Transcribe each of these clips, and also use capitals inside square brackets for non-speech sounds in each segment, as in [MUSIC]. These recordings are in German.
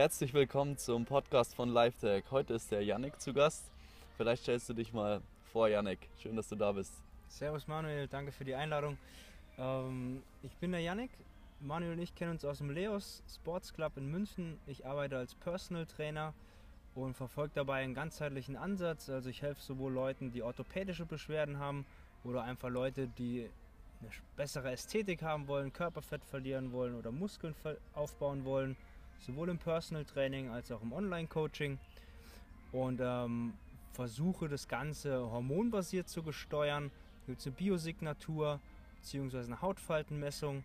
Herzlich willkommen zum Podcast von LiveTech. Heute ist der Yannick zu Gast. Vielleicht stellst du dich mal vor, Yannick. Schön, dass du da bist. Servus Manuel, danke für die Einladung. Ähm, ich bin der Yannick. Manuel und ich kennen uns aus dem Leos Sports Club in München. Ich arbeite als Personal Trainer und verfolge dabei einen ganzheitlichen Ansatz. Also ich helfe sowohl Leuten, die orthopädische Beschwerden haben oder einfach Leute, die eine bessere Ästhetik haben wollen, Körperfett verlieren wollen oder Muskeln aufbauen wollen, sowohl im Personal Training als auch im Online-Coaching. Und ähm, versuche das Ganze hormonbasiert zu gesteuern. Da gibt es eine Biosignatur bzw. eine Hautfaltenmessung,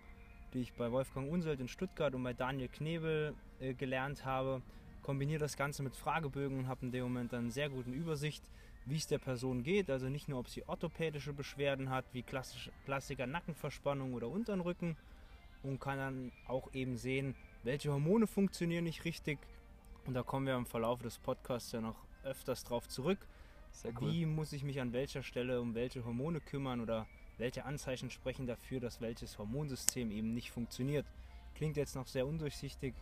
die ich bei Wolfgang Unselt in Stuttgart und bei Daniel Knebel äh, gelernt habe. Kombiniere das Ganze mit Fragebögen und habe in dem Moment dann eine sehr gute Übersicht, wie es der Person geht. Also nicht nur, ob sie orthopädische Beschwerden hat, wie klassisch, Klassiker Nackenverspannung oder Unterrücken. Und kann dann auch eben sehen, welche Hormone funktionieren nicht richtig. Und da kommen wir im Verlauf des Podcasts ja noch öfters drauf zurück. Cool. Wie muss ich mich an welcher Stelle um welche Hormone kümmern oder welche Anzeichen sprechen dafür, dass welches Hormonsystem eben nicht funktioniert. Klingt jetzt noch sehr undurchsichtig.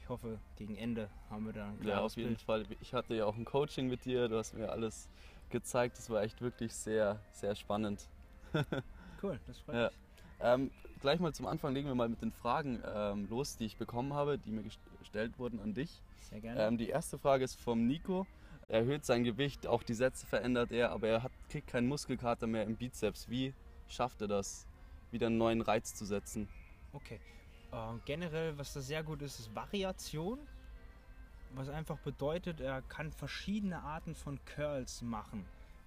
Ich hoffe, gegen Ende haben wir da ein Ja, auf jeden Bild. Fall. Ich hatte ja auch ein Coaching mit dir. Du hast mir alles gezeigt. Das war echt wirklich sehr, sehr spannend. [LAUGHS] cool, das freut ja. mich. Ähm, gleich mal zum Anfang legen wir mal mit den Fragen ähm, los, die ich bekommen habe, die mir gestellt wurden an dich. Sehr gerne. Ähm, die erste Frage ist vom Nico. Er erhöht sein Gewicht, auch die Sätze verändert er, aber er hat, kriegt keinen Muskelkater mehr im Bizeps. Wie schafft er das, wieder einen neuen Reiz zu setzen? Okay. Äh, generell, was da sehr gut ist, ist Variation. Was einfach bedeutet, er kann verschiedene Arten von Curls machen.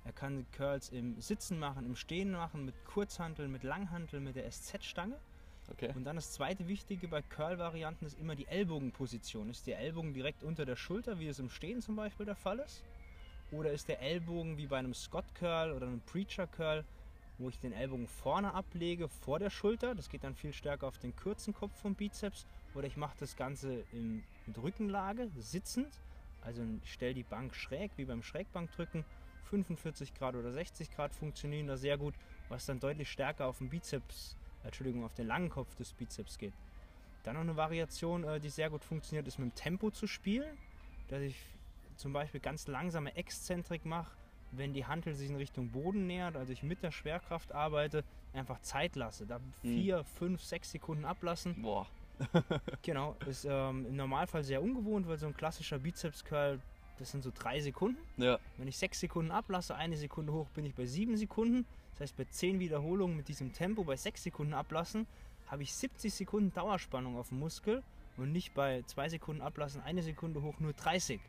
Er kann Curls im Sitzen machen, im Stehen machen, mit Kurzhantel, mit Langhantel, mit der SZ-Stange. Okay. Und dann das zweite Wichtige bei Curl-Varianten ist immer die Ellbogenposition. Ist der Ellbogen direkt unter der Schulter, wie es im Stehen zum Beispiel der Fall ist? Oder ist der Ellbogen wie bei einem Scott Curl oder einem Preacher Curl, wo ich den Ellbogen vorne ablege, vor der Schulter? Das geht dann viel stärker auf den kurzen Kopf vom Bizeps. Oder ich mache das Ganze in, mit Rückenlage, sitzend. Also ich stelle die Bank schräg, wie beim Schrägbankdrücken 45 Grad oder 60 Grad funktionieren da sehr gut, was dann deutlich stärker auf den Bizeps, Entschuldigung, auf den langen Kopf des Bizeps geht. Dann noch eine Variation, äh, die sehr gut funktioniert, ist mit dem Tempo zu spielen, dass ich zum Beispiel ganz langsame Exzentrik mache, wenn die Hantel sich in Richtung Boden nähert, also ich mit der Schwerkraft arbeite, einfach Zeit lasse. Da vier, mhm. fünf, sechs Sekunden ablassen. Boah. [LAUGHS] genau, ist ähm, im Normalfall sehr ungewohnt, weil so ein klassischer Bizeps-Curl das sind so drei Sekunden. Ja. Wenn ich sechs Sekunden ablasse, eine Sekunde hoch, bin ich bei sieben Sekunden. Das heißt, bei zehn Wiederholungen mit diesem Tempo, bei sechs Sekunden ablassen, habe ich 70 Sekunden Dauerspannung auf dem Muskel und nicht bei zwei Sekunden ablassen, eine Sekunde hoch, nur 30.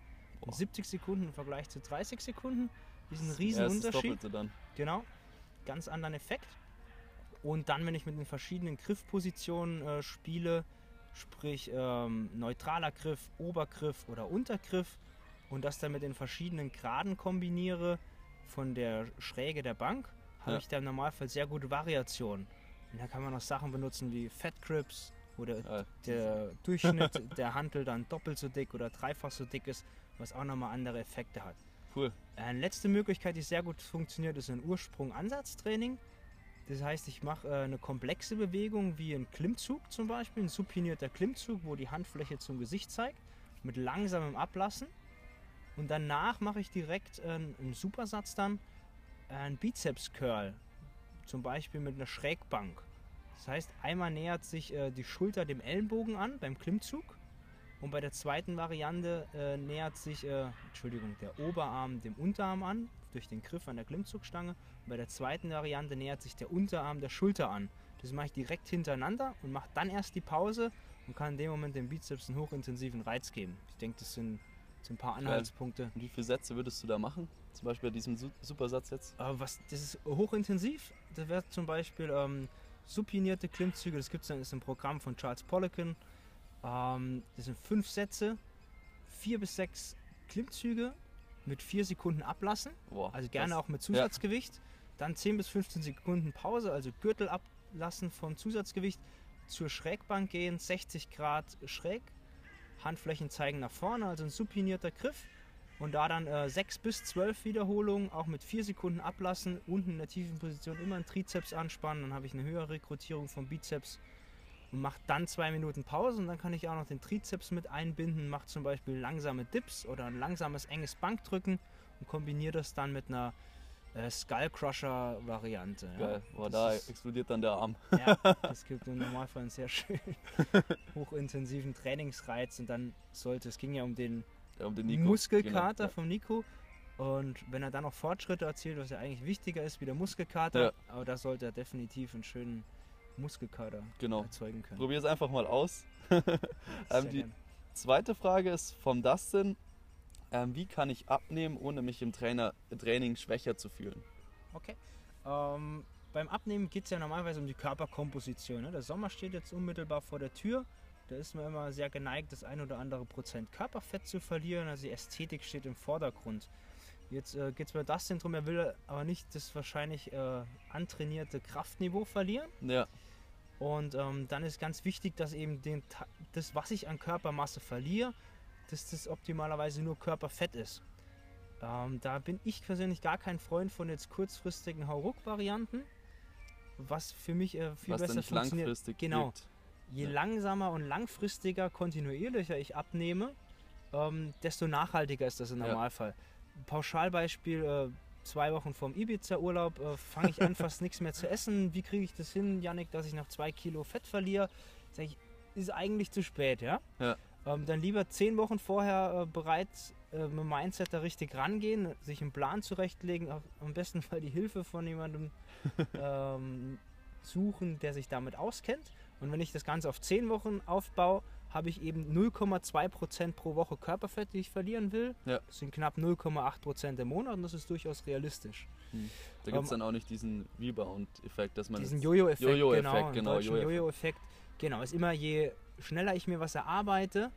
Und 70 Sekunden im Vergleich zu 30 Sekunden ist ein Riesenunterschied. Ja, dann. Genau, ganz anderen Effekt. Und dann, wenn ich mit den verschiedenen Griffpositionen äh, spiele, sprich ähm, neutraler Griff, Obergriff oder Untergriff, und das dann mit den verschiedenen Graden kombiniere von der Schräge der Bank, habe ja. ich da im Normalfall sehr gute Variationen. Und da kann man noch Sachen benutzen wie Fat Grips, wo der, ja. der [LAUGHS] Durchschnitt [LAUGHS] der Hantel dann doppelt so dick oder dreifach so dick ist, was auch nochmal andere Effekte hat. Cool. Eine letzte Möglichkeit, die sehr gut funktioniert, ist ein Ursprung-Ansatztraining. Das heißt, ich mache äh, eine komplexe Bewegung wie ein Klimmzug zum Beispiel, ein supinierter Klimmzug, wo die Handfläche zum Gesicht zeigt, mit langsamem Ablassen. Und danach mache ich direkt äh, im Supersatz dann äh, einen Bizeps-Curl. Zum Beispiel mit einer Schrägbank. Das heißt, einmal nähert sich äh, die Schulter dem Ellenbogen an beim Klimmzug. Und bei der zweiten Variante äh, nähert sich, äh, Entschuldigung, der Oberarm dem Unterarm an, durch den Griff an der Klimmzugstange. Und bei der zweiten Variante nähert sich der Unterarm der Schulter an. Das mache ich direkt hintereinander und mache dann erst die Pause und kann in dem Moment dem Bizeps einen hochintensiven Reiz geben. Ich denke, das sind so ein paar Anhaltspunkte. Und wie viele Sätze würdest du da machen? Zum Beispiel bei diesem Supersatz jetzt? Aber was, das ist hochintensiv. Das wäre zum Beispiel ähm, supinierte Klimmzüge. Das gibt es dann ist ein Programm von Charles Poliquin. Ähm, das sind fünf Sätze, vier bis sechs Klimmzüge mit vier Sekunden ablassen. Boah, also gerne auch mit Zusatzgewicht. Ja. Dann 10 bis 15 Sekunden Pause, also Gürtel ablassen vom Zusatzgewicht. Zur Schrägbank gehen, 60 Grad schräg Handflächen zeigen nach vorne, also ein supinierter Griff. Und da dann äh, 6 bis 12 Wiederholungen, auch mit 4 Sekunden ablassen, unten in der tiefen Position immer einen Trizeps anspannen, dann habe ich eine höhere Rekrutierung vom Bizeps. und mache dann zwei Minuten Pause und dann kann ich auch noch den Trizeps mit einbinden, mache zum Beispiel langsame Dips oder ein langsames enges Bankdrücken und kombiniere das dann mit einer äh, Skullcrusher-Variante. Geil. Ja. Boah, Das da ist- explodiert dann der Arm. ja, [LAUGHS] das gibt im Normalfall einen sehr schönen [LAUGHS] hochintensiven Trainingsreiz und dann sollte, es ging ja um den Ja, um den Nico. Muskelkater Genau. vom Nico und wenn er dann noch Fortschritte erzielt, was ja eigentlich wichtiger ist wie der Muskelkater, Ja. aber da sollte er definitiv einen schönen Muskelkater Genau. erzeugen können. Probier es einfach mal aus. [LAUGHS] Ähm, die gern. zweite Frage ist vom Dustin. Ähm, wie kann ich abnehmen, ohne mich im Trainer, Training schwächer zu fühlen? Okay. Ähm, beim Abnehmen geht es ja normalerweise um die Körperkomposition. Ne? Der Sommer steht jetzt unmittelbar vor der Tür. Da ist man immer sehr geneigt, das ein oder andere Prozent Körperfett zu verlieren. Also die Ästhetik steht im Vordergrund. Jetzt äh, geht es bei Dustin drum, er will aber nicht das wahrscheinlich äh, antrainierte Kraftniveau verlieren. Ja, Und ähm, dann ist ganz wichtig, dass eben den, das, was ich an Körpermasse verliere, dass das optimalerweise nur Körperfett ist. Ähm, da bin ich persönlich gar kein Freund von jetzt kurzfristigen Hauruck-Varianten, was für mich äh, viel was besser funktioniert. langfristig Genau. wirkt. Je Ja. langsamer und langfristiger, kontinuierlicher ich abnehme, ähm, desto nachhaltiger ist das im Ja. Normalfall. Pauschalbeispiel, äh, zwei Wochen vorm Ibiza-Urlaub äh, fange ich an, [LAUGHS] fast nichts mehr zu essen. Wie kriege ich das hin, Yannick, dass ich noch zwei Kilo Fett verliere? Sag ich, ist eigentlich zu spät, ja? Ja. Ähm, dann lieber zehn Wochen vorher äh, bereits äh, mit dem Mindset da richtig rangehen, sich einen Plan zurechtlegen, auch am besten [LAUGHS] Fall die Hilfe von jemandem [LAUGHS] ähm, suchen, der sich damit auskennt. Und wenn ich das Ganze auf 10 Wochen aufbaue, habe ich eben 0,2% pro Woche Körperfett, die ich verlieren will. Ja. Das sind knapp 0,8% im Monat und das ist durchaus realistisch. Da gibt es Ähm, dann auch nicht diesen Rebound-Effekt, dass man Diesen Jojo-Effekt, genau, genau, Jojo-Effekt. Jojo-Effekt. Genau, ist immer je schneller ich mir was erarbeite,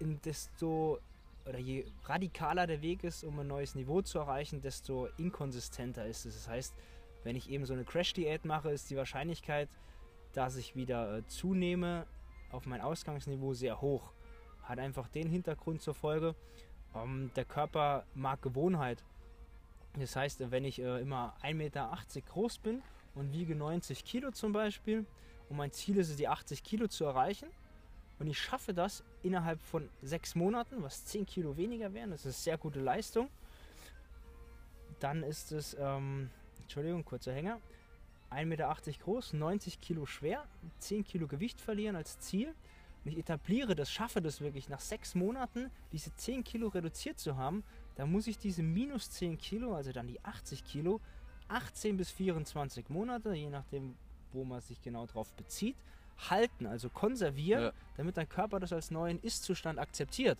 desto oder je radikaler der Weg ist, um ein neues Niveau zu erreichen, desto inkonsistenter ist es. Das heißt, wenn ich eben so eine Crash-Diät mache, ist die Wahrscheinlichkeit, dass ich wieder äh, zunehme auf mein Ausgangsniveau sehr hoch. Hat einfach den Hintergrund zur Folge, ähm, der Körper mag Gewohnheit. Das heißt, wenn ich äh, immer 1,80 Meter groß bin und wiege 90 Kilo zum Beispiel und mein Ziel ist es, die 80 Kilo zu erreichen. Und ich schaffe das innerhalb von sechs Monaten, was 10 Kilo weniger wären, das ist sehr gute Leistung, dann ist es, ähm, Entschuldigung, kurzer Hänger, 1,80 Meter groß, 90 Kilo schwer, 10 Kilo Gewicht verlieren als Ziel. Und ich etabliere das, schaffe das wirklich nach sechs Monaten, diese 10 Kilo reduziert zu haben, dann muss ich diese minus 10 Kilo, also dann die 80 Kilo, 18 bis 24 Monate, je nachdem, wo man sich genau drauf bezieht, halten, also konservieren, Ja. damit dein Körper das als neuen Ist-Zustand akzeptiert.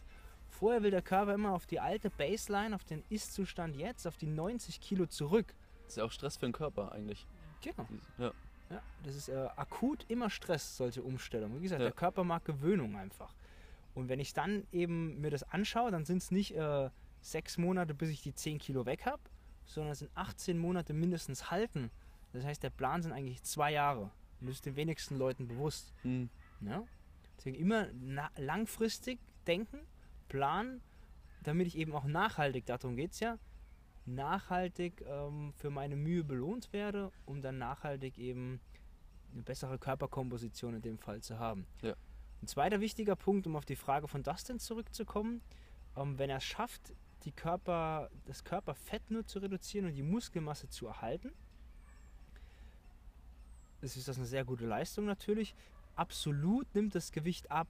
Vorher will der Körper immer auf die alte Baseline, auf den Ist-Zustand jetzt, auf die 90 Kilo zurück. ist ja auch Stress für den Körper eigentlich. Genau. Ja, Ja, das ist äh, akut immer Stress, solche Umstellungen. Wie gesagt, Ja. der Körper mag Gewöhnung einfach. Und wenn ich dann eben mir das anschaue, dann sind es nicht äh, sechs Monate, bis ich die 10 Kilo weg habe, sondern es sind 18 Monate mindestens halten. Das heißt, der Plan sind eigentlich zwei Jahre. Und das ist den wenigsten Leuten bewusst. Hm. Ja? Deswegen immer langfristig denken, planen, damit ich eben auch nachhaltig, darum geht es ja, nachhaltig ähm, für meine Mühe belohnt werde, um dann nachhaltig eben eine bessere Körperkomposition in dem Fall zu haben. Ja. Ein zweiter wichtiger Punkt, um auf die Frage von Dustin zurückzukommen, ähm, wenn er es schafft, die Körper, das Körperfett nur zu reduzieren und die Muskelmasse zu erhalten, das ist das eine sehr gute Leistung natürlich. Absolut nimmt das Gewicht ab.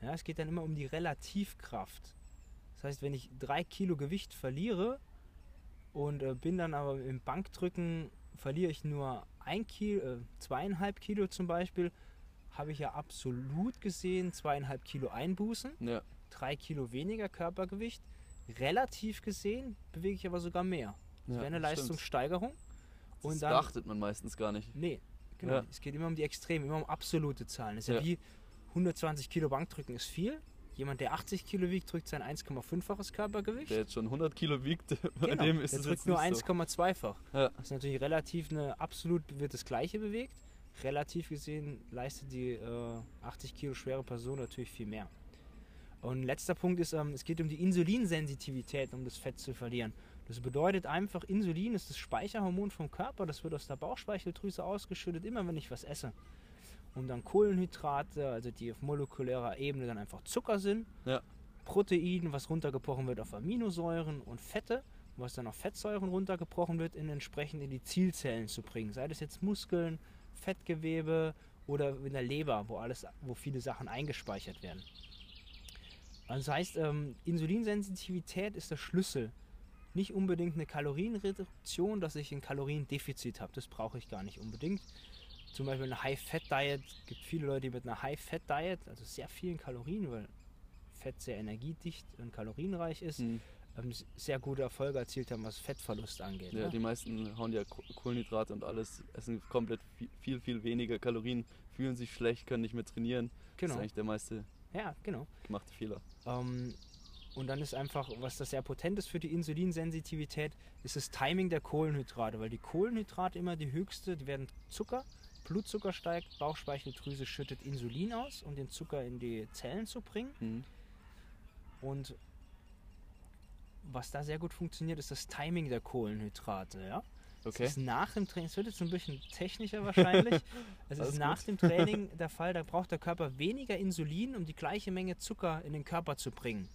Ja, es geht dann immer um die Relativkraft. Das heißt, wenn ich drei Kilo Gewicht verliere und äh, bin dann aber im Bankdrücken, verliere ich nur ein Kilo, äh, zweieinhalb Kilo zum Beispiel, habe ich ja absolut gesehen zweieinhalb Kilo Einbußen, Ja, drei Kilo weniger Körpergewicht. Relativ gesehen bewege ich aber sogar mehr. Das ja wäre eine. Leistungssteigerung. Das Und dann, beachtet man meistens gar nicht. Nee, genau. Ja. Es geht immer um die Extremen, immer um absolute Zahlen. Es ist ja. Ja. wie 120 Kilo Bankdrücken ist viel. Jemand, der 80 Kilo wiegt, drückt sein 1,5-faches Körpergewicht. Der jetzt schon 100 Kilo wiegt, [LAUGHS] bei Genau, dem ist der es drückt jetzt nur nicht so. 1,2-fach. Ja. Das ist natürlich relativ eine, absolut wird das gleiche bewegt. Relativ gesehen leistet die äh, 80 Kilo schwere Person natürlich viel mehr. Und letzter Punkt ist, ähm, es geht um die Insulinsensitivität, um das Fett zu verlieren. Das bedeutet einfach, Insulin ist das Speicherhormon vom Körper, das wird aus der Bauchspeicheldrüse ausgeschüttet, immer wenn ich was esse. und dann Kohlenhydrate, also die auf molekulärer Ebene dann einfach Zucker sind. Ja. Protein, was runtergebrochen wird auf Aminosäuren und Fette, was dann auf Fettsäuren runtergebrochen wird, in entsprechend in die Zielzellen zu bringen. Sei das jetzt Muskeln, Fettgewebe oder in der Leber, wo alles, wo viele Sachen eingespeichert werden. Also das heißt, ähm, Insulinsensitivität ist der Schlüssel. Nicht unbedingt eine Kalorienreduktion, dass ich ein Kaloriendefizit habe. Das brauche ich gar nicht unbedingt. Zum Beispiel eine High-Fat-Diet. Es gibt viele Leute, die mit einer High-Fat-Diet, also sehr vielen Kalorien, weil Fett sehr energiedicht und kalorienreich ist, Mhm. ähm, sehr gute Erfolge erzielt haben, was Fettverlust angeht. Ja, ne? die meisten hauen ja Ko- Kohlenhydrate und alles, essen komplett vi- viel, viel weniger Kalorien, fühlen sich schlecht, können nicht mehr trainieren. Das genau. ist eigentlich der meiste Ja, genau. gemachte Fehler. Ähm, und dann ist einfach, was das sehr potent ist für die Insulinsensitivität, ist das Timing der Kohlenhydrate, weil die Kohlenhydrate immer die höchste, die werden Zucker, Blutzucker steigt, Bauchspeicheldrüse schüttet Insulin aus, um den Zucker in die Zellen zu bringen. Mhm. Und was da sehr gut funktioniert, ist das Timing der Kohlenhydrate. Ja? Okay. Es ist nach dem Training, es wird jetzt ein bisschen technischer wahrscheinlich. [LAUGHS] es ist nach gut. dem Training der Fall, da braucht der Körper weniger Insulin, um die gleiche Menge Zucker in den Körper zu bringen.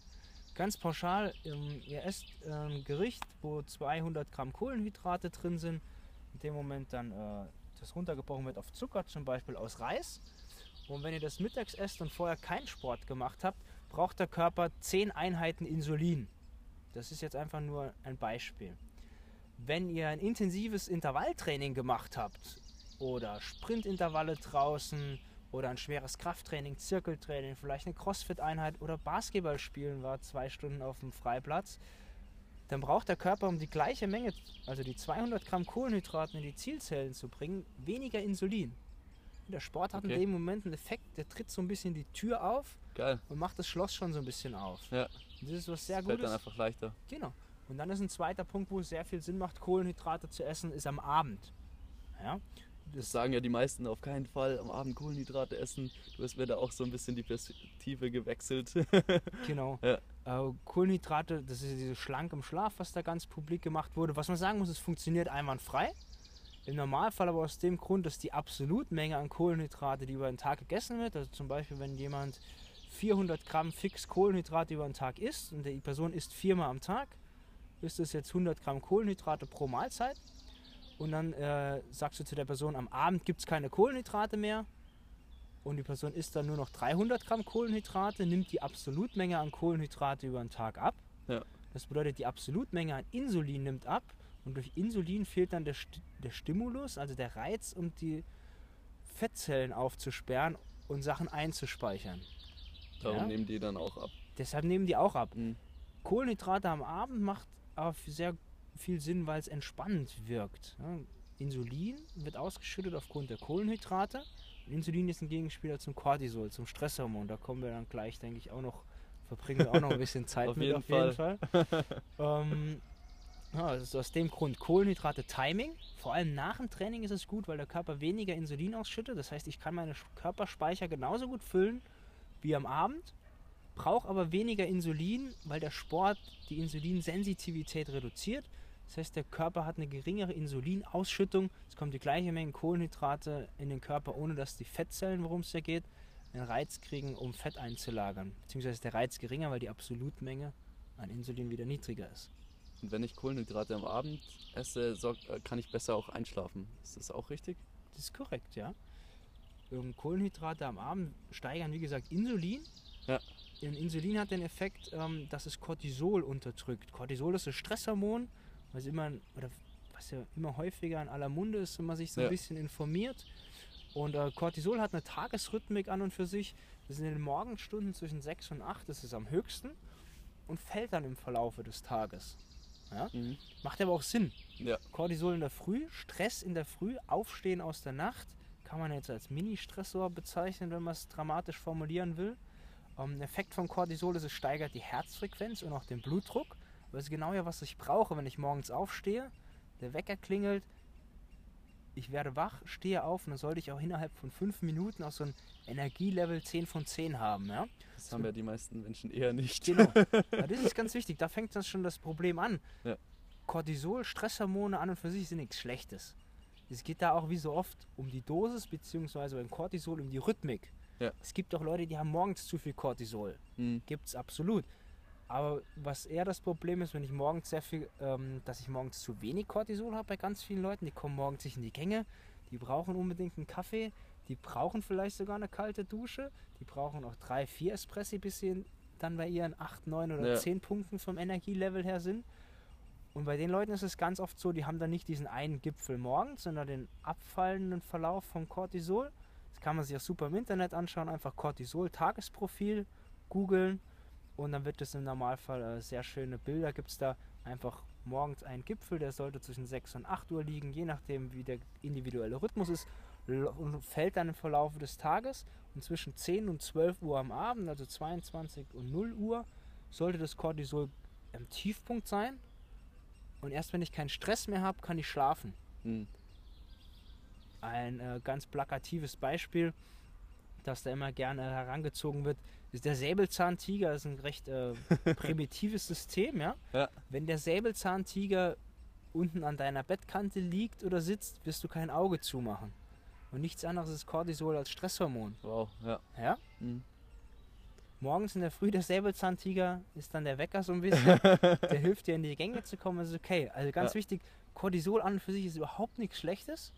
Ganz pauschal, ähm, ihr esst ein Gericht, wo 200 Gramm Kohlenhydrate drin sind, in dem Moment dann äh, das runtergebrochen wird auf Zucker, zum Beispiel aus Reis. Und wenn ihr das mittags esst und vorher keinen Sport gemacht habt, braucht der Körper 10 Einheiten Insulin. Das ist jetzt einfach nur ein Beispiel. Wenn ihr ein intensives Intervalltraining gemacht habt oder Sprintintervalle draußen oder ein schweres Krafttraining, Zirkeltraining, vielleicht eine Crossfit-Einheit oder Basketball spielen war zwei Stunden auf dem Freiplatz, dann braucht der Körper, um die gleiche Menge, also die 200 Gramm Kohlenhydraten in die Zielzellen zu bringen, weniger Insulin. Der Sport hat Okay. in dem Moment einen Effekt, der tritt so ein bisschen die Tür auf Geil. und macht das Schloss schon so ein bisschen auf. Ja. Und das ist was sehr das fällt Gutes. dann einfach leichter. Genau. Und dann ist ein zweiter Punkt, wo es sehr viel Sinn macht, Kohlenhydrate zu essen, ist am Abend. Ja? Das sagen ja die meisten auf keinen Fall am Abend Kohlenhydrate essen. Du hast mir da auch so ein bisschen die Perspektive gewechselt. [LAUGHS] Genau. Ja. Äh, Kohlenhydrate, das ist diese Schlank im Schlaf, was da ganz publik gemacht wurde. Was man sagen muss, es funktioniert einwandfrei. Im Normalfall aber aus dem Grund, dass die Absolutmenge an Kohlenhydrate, die über den Tag gegessen wird, also zum Beispiel, wenn jemand 400 Gramm fix Kohlenhydrate über den Tag isst und die Person isst viermal am Tag, ist es jetzt 100 Gramm Kohlenhydrate pro Mahlzeit. Und dann äh, sagst du zu der Person, am Abend gibt es keine Kohlenhydrate mehr. Und die Person isst dann nur noch 300 Gramm Kohlenhydrate, nimmt die Absolutmenge an Kohlenhydrate über den Tag ab. Ja. Das bedeutet, die Absolutmenge an Insulin nimmt ab. Und durch Insulin fehlt dann der, St der Stimulus, also der Reiz, um die Fettzellen aufzusperren und Sachen einzuspeichern. Darum Ja. nehmen die dann auch ab. Deshalb nehmen die auch ab. Mhm. Kohlenhydrate am Abend macht aber sehr viel Sinn, weil es entspannend wirkt. Ja, Insulin wird ausgeschüttet aufgrund der Kohlenhydrate. Und Insulin ist ein Gegenspieler zum Cortisol, zum Stresshormon. Da kommen wir dann gleich, denke ich, auch noch, verbringen wir auch noch ein bisschen [LAUGHS] Zeit Auf mit jeden auf jeden Fall. [LAUGHS] ähm, ja, also aus dem Grund Kohlenhydrate Timing. Vor allem nach dem Training ist es gut, weil der Körper weniger Insulin ausschüttet. Das heißt, ich kann meine Körperspeicher genauso gut füllen wie am Abend brauche aber weniger Insulin, weil der Sport die Insulinsensitivität reduziert. Das heißt, der Körper hat eine geringere Insulinausschüttung. Es kommt die gleiche Menge Kohlenhydrate in den Körper, ohne dass die Fettzellen, worum es hier geht, einen Reiz kriegen, um Fett einzulagern. Beziehungsweise ist der Reiz geringer, weil die Absolutmenge an Insulin wieder niedriger ist. Und wenn ich Kohlenhydrate am Abend esse, äh, kann ich besser auch einschlafen. Ist das auch richtig? Das ist korrekt, ja. Ähm, Kohlenhydrate am Abend steigern, wie gesagt, Insulin. Ja. Und Insulin hat den Effekt, ähm, dass es Cortisol unterdrückt. Cortisol ist ein Stresshormon, was immer, oder was ja immer häufiger in aller Munde ist, wenn man sich so ein Ja. bisschen informiert. Und äh, Cortisol hat eine Tagesrhythmik an und für sich. Das ist in den Morgenstunden zwischen 6 und 8, das ist am höchsten und fällt dann im Verlaufe des Tages. Ja? Mhm. Macht aber auch Sinn. Ja. Cortisol in der Früh, Stress in der Früh, Aufstehen aus der Nacht, kann man jetzt als Mini-Stressor bezeichnen, wenn man es dramatisch formulieren will. Ähm, Effekt von Cortisol ist, es steigert die Herzfrequenz und auch den Blutdruck. Ist genau ja, was ich brauche, wenn ich morgens aufstehe, der Wecker klingelt, ich werde wach, stehe auf und dann sollte ich auch innerhalb von fünf Minuten auch so ein Energielevel 10 von 10 haben. Ja? Das haben ja die meisten Menschen eher nicht. Genau. [LAUGHS] Ja, das ist ganz wichtig. Da fängt das schon das Problem an. Ja. Cortisol, Stresshormone an und für sich sind nichts Schlechtes. Es geht da auch wie so oft um die Dosis, beziehungsweise beim Cortisol um die Rhythmik. Ja. Es gibt auch Leute, die haben morgens zu viel Cortisol. Mhm. Gibt es absolut. Aber was eher das Problem ist, wenn ich morgens sehr viel, ähm, dass ich morgens zu wenig Cortisol habe bei ganz vielen Leuten, die kommen morgens nicht in die Gänge, die brauchen unbedingt einen Kaffee, die brauchen vielleicht sogar eine kalte Dusche, die brauchen auch drei, vier Espressi, bis sie dann bei ihren 8, 9 oder Ja. 10 Punkten vom Energielevel her sind. Und bei den Leuten ist es ganz oft so, die haben dann nicht diesen einen Gipfel morgens, sondern den abfallenden Verlauf von Cortisol. Das kann man sich auch super im Internet anschauen, einfach Cortisol, Tagesprofil, googeln und dann wird es im Normalfall äh, sehr schöne Bilder. Gibt es da einfach morgens einen Gipfel, der sollte zwischen 6 und 8 Uhr liegen, je nachdem wie der individuelle Rhythmus ist und fällt dann im Verlauf des Tages und zwischen 10 und 12 Uhr am Abend, also 22 und 0 Uhr, sollte das Cortisol am Tiefpunkt sein und erst wenn ich keinen Stress mehr habe, kann ich schlafen. Mhm. Ein äh, ganz plakatives Beispiel, das da immer gerne herangezogen wird, ist der Säbelzahntiger. Ist ein recht äh, [LAUGHS] primitives System, ja? Ja. Wenn der Säbelzahntiger unten an deiner Bettkante liegt oder sitzt, wirst du kein Auge zumachen. Und nichts anderes ist Cortisol als Stresshormon. Wow, ja. Ja? Mhm. Morgens in der Früh der Säbelzahntiger ist dann der Wecker so ein bisschen. [LAUGHS] der hilft dir in die Gänge zu kommen. Das ist okay. Also ganz Ja. wichtig, Cortisol an und für sich ist überhaupt nichts Schlechtes.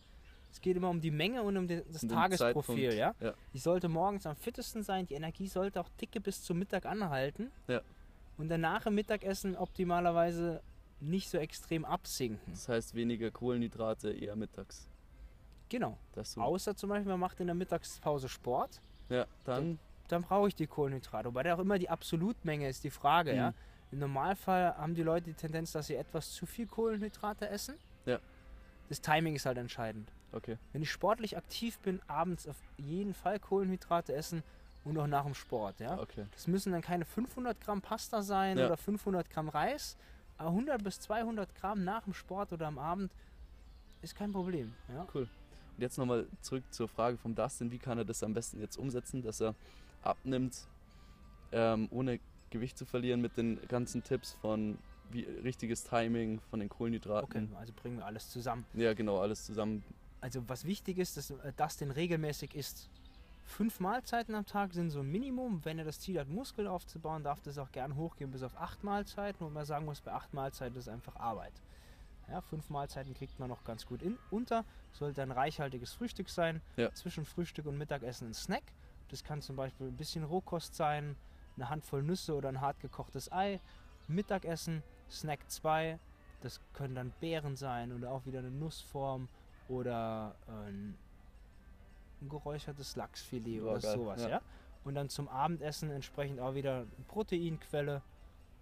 Es geht immer um die Menge und um den, das den Tagesprofil. Ja? Ja. Ich sollte morgens am fittesten sein. Die Energie sollte auch dicke bis zum Mittag anhalten. Ja. Und danach im Mittagessen optimalerweise nicht so extrem absinken. Das heißt weniger Kohlenhydrate, eher mittags. Genau. Das so. Außer zum Beispiel, man macht in der Mittagspause Sport. Ja, dann. dann brauche ich die Kohlenhydrate. Wobei da auch immer die Absolutmenge ist die Frage, Mhm. ja. Im Normalfall haben die Leute die Tendenz, dass sie etwas zu viel Kohlenhydrate essen. Das Timing ist halt entscheidend. Okay. Wenn ich sportlich aktiv bin, abends auf jeden Fall Kohlenhydrate essen und auch nach dem Sport, ja. Okay. Das müssen dann keine 500 Gramm Pasta sein Ja. oder 500 Gramm Reis, aber 100 bis 200 Gramm nach dem Sport oder am Abend ist kein Problem, ja. Und jetzt nochmal zurück zur Frage vom Dustin. Wie kann er das am besten jetzt umsetzen, dass er abnimmt, ähm, ohne Gewicht zu verlieren mit den ganzen Tipps von wie, richtiges Timing, von den Okay, Kohlenhydraten. also bringen wir alles zusammen. Ja, genau, alles zusammen. Also was wichtig ist, dass äh, Dustin regelmäßig isst. Fünf Mahlzeiten am Tag sind so ein Minimum. Wenn er das Ziel hat, Muskel aufzubauen, darf das auch gern hochgehen bis auf acht Mahlzeiten. Und man sagen muss, bei acht Mahlzeiten ist einfach Arbeit. Ja, fünf Mahlzeiten kriegt man noch ganz gut in, unter. Sollte ein reichhaltiges Frühstück sein. Ja. Zwischen Frühstück und Mittagessen ein Snack. Das kann zum Beispiel ein bisschen Rohkost sein, eine Handvoll Nüsse oder ein hart gekochtes Ei. Mittagessen, Snack 2. Das können dann Beeren sein oder auch wieder eine Nussform oder ein, ein geräuchertes Lachsfilet Ja, oder sowas, ja. ja. Und dann zum Abendessen entsprechend auch wieder eine Proteinquelle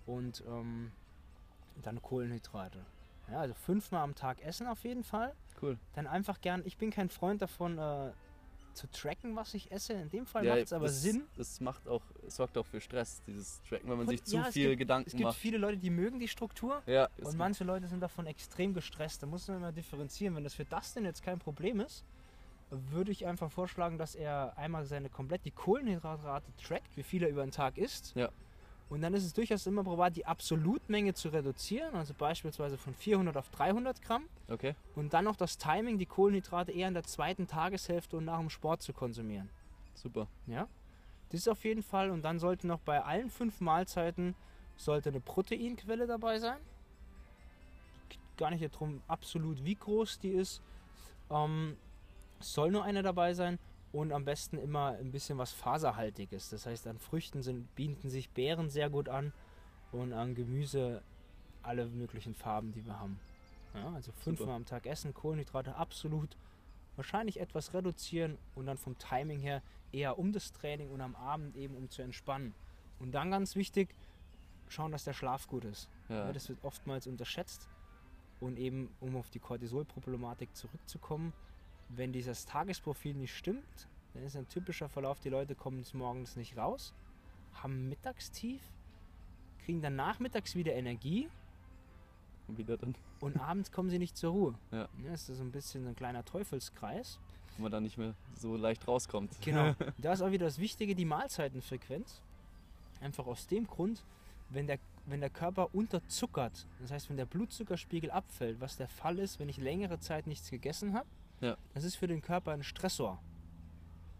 und ähm, dann Kohlenhydrate. Ja, also fünfmal am Tag essen auf jeden Fall. Cool. Dann einfach gern, ich bin kein Freund davon, äh, zu tracken, was ich esse. In dem Fall Ja, macht es aber das, Sinn. Das macht auch, sorgt auch für Stress, dieses Tracken, wenn man Und sich zu ja, viel gibt- Gedanken Es gibt macht. viele Leute, die mögen die Struktur. Ja, Und gibt- manche Leute sind davon extrem gestresst. Da muss man immer differenzieren. Wenn das für Dustin jetzt kein Problem ist, würde ich einfach vorschlagen, dass er einmal seine komplett die Kohlenhydratrate trackt, wie viel er über den Tag isst. Ja. Und dann ist es durchaus immer probat, die Absolutmenge zu reduzieren, also beispielsweise von 400 auf 300 Gramm. okay. Und dann noch das Timing, die Kohlenhydrate eher in der zweiten Tageshälfte und nach dem Sport zu konsumieren. Super. Ja, das ist auf jeden Fall. Und dann sollte noch bei allen fünf Mahlzeiten sollte eine Proteinquelle dabei sein. Gar nicht darum, absolut wie groß die ist. Ähm, es soll nur eine dabei sein und am besten immer ein bisschen was Faserhaltiges. Das heißt, an Früchten sind, bieten sich Beeren sehr gut an und an Gemüse alle möglichen Farben, die wir haben. Ja, also fünfmal Super. am Tag essen, Kohlenhydrate absolut. Wahrscheinlich etwas reduzieren und dann vom Timing her eher um das Training und am Abend eben um zu entspannen. Und dann ganz wichtig, schauen, dass der Schlaf gut ist. Ja. Ja, das wird oftmals unterschätzt. Und eben, um auf die Cortisol-Problematik zurückzukommen, wenn dieses Tagesprofil nicht stimmt, dann ist ein typischer Verlauf, die Leute kommen Morgens nicht raus, haben Mittagstief, kriegen dann nachmittags wieder Energie Und wieder dann, und [LAUGHS] abends kommen sie nicht zur Ruhe. Ja. das ist so ein bisschen ein kleiner Teufelskreis. wo man dann nicht mehr so leicht rauskommt. Genau. [LAUGHS] da ist auch wieder das Wichtige, die Mahlzeitenfrequenz. Einfach aus dem Grund, wenn der wenn der Körper unterzuckert, das heißt, wenn der Blutzuckerspiegel abfällt, was der Fall ist, wenn ich längere Zeit nichts gegessen habe, Ja. das ist für den Körper ein Stressor.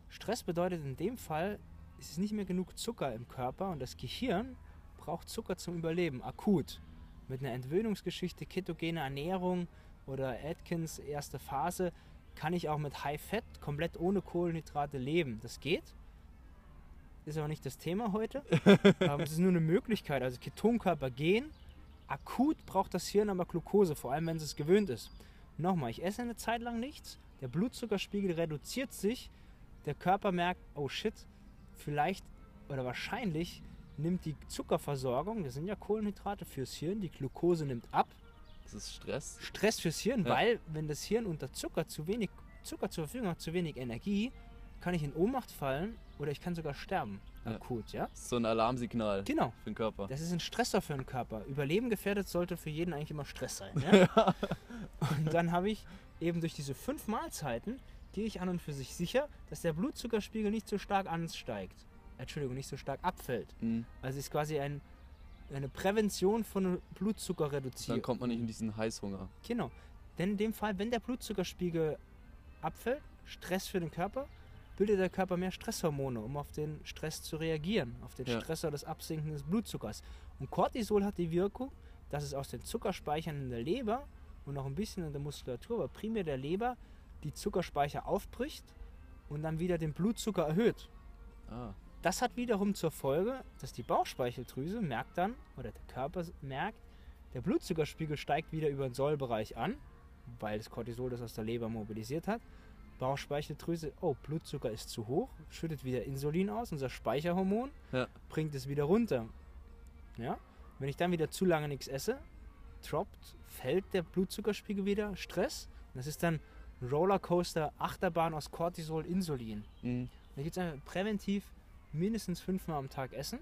Stress bedeutet in dem Fall, es ist nicht mehr genug Zucker im Körper und das Gehirn braucht Zucker zum Überleben, akut. Mit einer Entwöhnungsgeschichte, ketogene Ernährung oder Atkins erste Phase kann ich auch mit High Fat komplett ohne Kohlenhydrate leben. Das geht. Ist aber nicht das Thema heute. [LAUGHS] aber es ist nur eine Möglichkeit. Also Ketonkörper gehen. Akut braucht das Hirn aber Glucose, vor allem wenn es es gewöhnt ist. Nochmal, ich esse eine Zeit lang nichts, der Blutzuckerspiegel reduziert sich, der Körper merkt, oh shit, vielleicht oder wahrscheinlich nimmt die Zuckerversorgung, das sind ja Kohlenhydrate fürs Hirn, die Glucose nimmt ab. Das ist Stress. Stress fürs Hirn, Ja. weil wenn das Hirn unter Zucker zu wenig Zucker zur Verfügung hat, zu wenig Energie, kann ich in Ohnmacht fallen oder ich kann sogar sterben. Ja. Akut, ja? So ein Alarmsignal Genau. für den Körper. Das ist ein Stressor für den Körper. Überleben gefährdet sollte für jeden eigentlich immer Stress sein. Ja? [LAUGHS] und dann habe ich eben durch diese fünf Mahlzeiten, gehe ich an und für sich sicher, dass der Blutzuckerspiegel nicht so stark ansteigt. Entschuldigung, nicht so stark abfällt. Mhm. Also ist quasi ein, eine Prävention von Blutzuckerreduzierung. Dann kommt man nicht in diesen Heißhunger. Genau. Denn in dem Fall, wenn der Blutzuckerspiegel abfällt, Stress für den Körper, bildet der Körper mehr Stresshormone, um auf den Stress zu reagieren, auf den Ja. Stressor des Absinken des Blutzuckers. Und Cortisol hat die Wirkung, dass es aus den Zuckerspeichern in der Leber und auch ein bisschen in der Muskulatur, aber primär der Leber, die Zuckerspeicher aufbricht und dann wieder den Blutzucker erhöht. Ah, Das hat wiederum zur Folge, dass die Bauchspeicheldrüse merkt dann, oder der Körper merkt, der Blutzuckerspiegel steigt wieder über den Sollbereich an, weil das Cortisol das aus der Leber mobilisiert hat. Bauchspeicheldrüse, oh, Blutzucker ist zu hoch, schüttet wieder Insulin aus, unser Speicherhormon, Ja. bringt es wieder runter. Ja? Wenn ich dann wieder zu lange nichts esse, droppt, fällt der Blutzuckerspiegel wieder, Stress. Das ist dann Rollercoaster, Achterbahn aus Cortisol, Insulin. mhm. Da gibt es einfach präventiv mindestens fünfmal am Tag essen.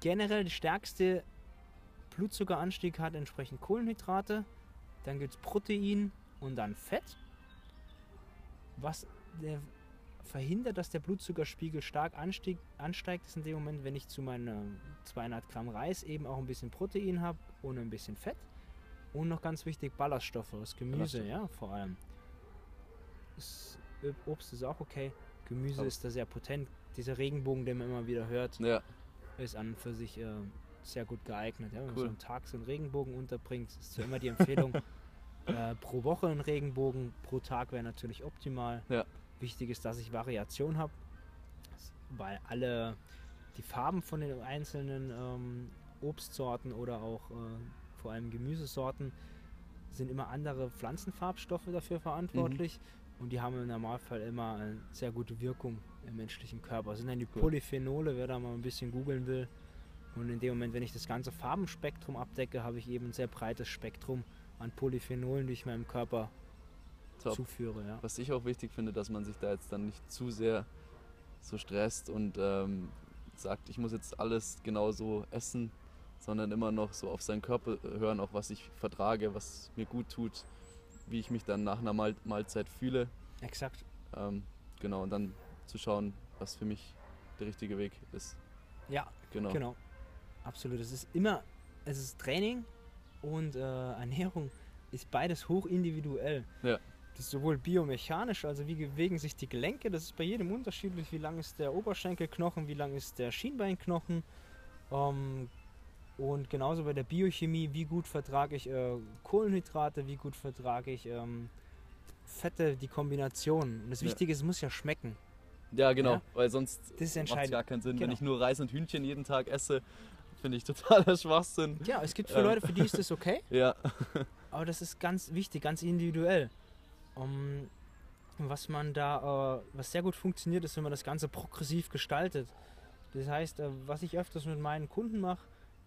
Generell der stärkste Blutzuckeranstieg hat entsprechend Kohlenhydrate. Dann gibt es Protein und dann Fett. Was der verhindert, dass der Blutzuckerspiegel stark anstieg, ansteigt, ist in dem Moment, wenn ich zu meinen 200 Gramm Reis eben auch ein bisschen Protein habe und ein bisschen Fett. Und noch ganz wichtig, Ballaststoffe aus Gemüse, Ballaststoffe. ja, vor allem. Ist, Obst ist auch okay. Gemüse Aber- ist da sehr potent. Dieser Regenbogen, den man immer wieder hört, Ja, ist an und für sich äh, sehr gut geeignet. Ja? Wenn man Cool. so am Tag so einen Regenbogen unterbringt, ist so immer die Empfehlung, [LAUGHS] äh, pro Woche einen Regenbogen, pro Tag wäre natürlich optimal. Ja. Wichtig ist, dass ich Variation habe, weil alle die Farben von den einzelnen ähm, Obstsorten oder auch äh, vor allem Gemüsesorten sind immer andere Pflanzenfarbstoffe dafür verantwortlich und die haben im Normalfall immer eine sehr gute Wirkung im menschlichen Körper. Das sind dann die. Polyphenole, wer da mal ein bisschen googeln will. Und in dem Moment, wenn ich das ganze Farbenspektrum abdecke, habe ich eben ein sehr breites Spektrum an Polyphenolen, die ich meinem Körper top. zuführe. Ja. Was ich auch wichtig finde, dass man sich da jetzt dann nicht zu sehr so stresst und ähm, sagt, ich muss jetzt alles genau so essen, sondern immer noch so auf seinen Körper hören, auch was ich vertrage, was mir gut tut, wie ich mich dann nach einer Mahl Mahlzeit fühle. Exakt. Ähm, genau, und dann zu schauen, was für mich der richtige Weg ist. Ja, Genau. genau. Absolut. Es ist immer, es ist Training und äh, Ernährung ist beides hoch individuell. Ja. Das ist sowohl biomechanisch, also wie bewegen sich die Gelenke, das ist bei jedem unterschiedlich. Wie lang ist der Oberschenkelknochen, wie lang ist der Schienbeinknochen. Ähm, und genauso bei der Biochemie, wie gut vertrage ich äh, Kohlenhydrate, wie gut vertrage ich ähm, Fette, die Kombination. Und das Ja. Wichtige ist, es muss ja schmecken. Ja, genau, Ja. weil sonst macht es gar keinen Sinn. Wenn Genau. ich nur Reis und Hühnchen jeden Tag esse, finde ich totaler Schwachsinn. Ja, es gibt für Ähm. Leute, für die ist das okay. [LAUGHS] Ja, Aber das ist ganz wichtig, ganz individuell. Um, was man da, äh, was sehr gut funktioniert, ist, wenn man das Ganze progressiv gestaltet. Das heißt, äh, was ich öfters mit meinen Kunden mache,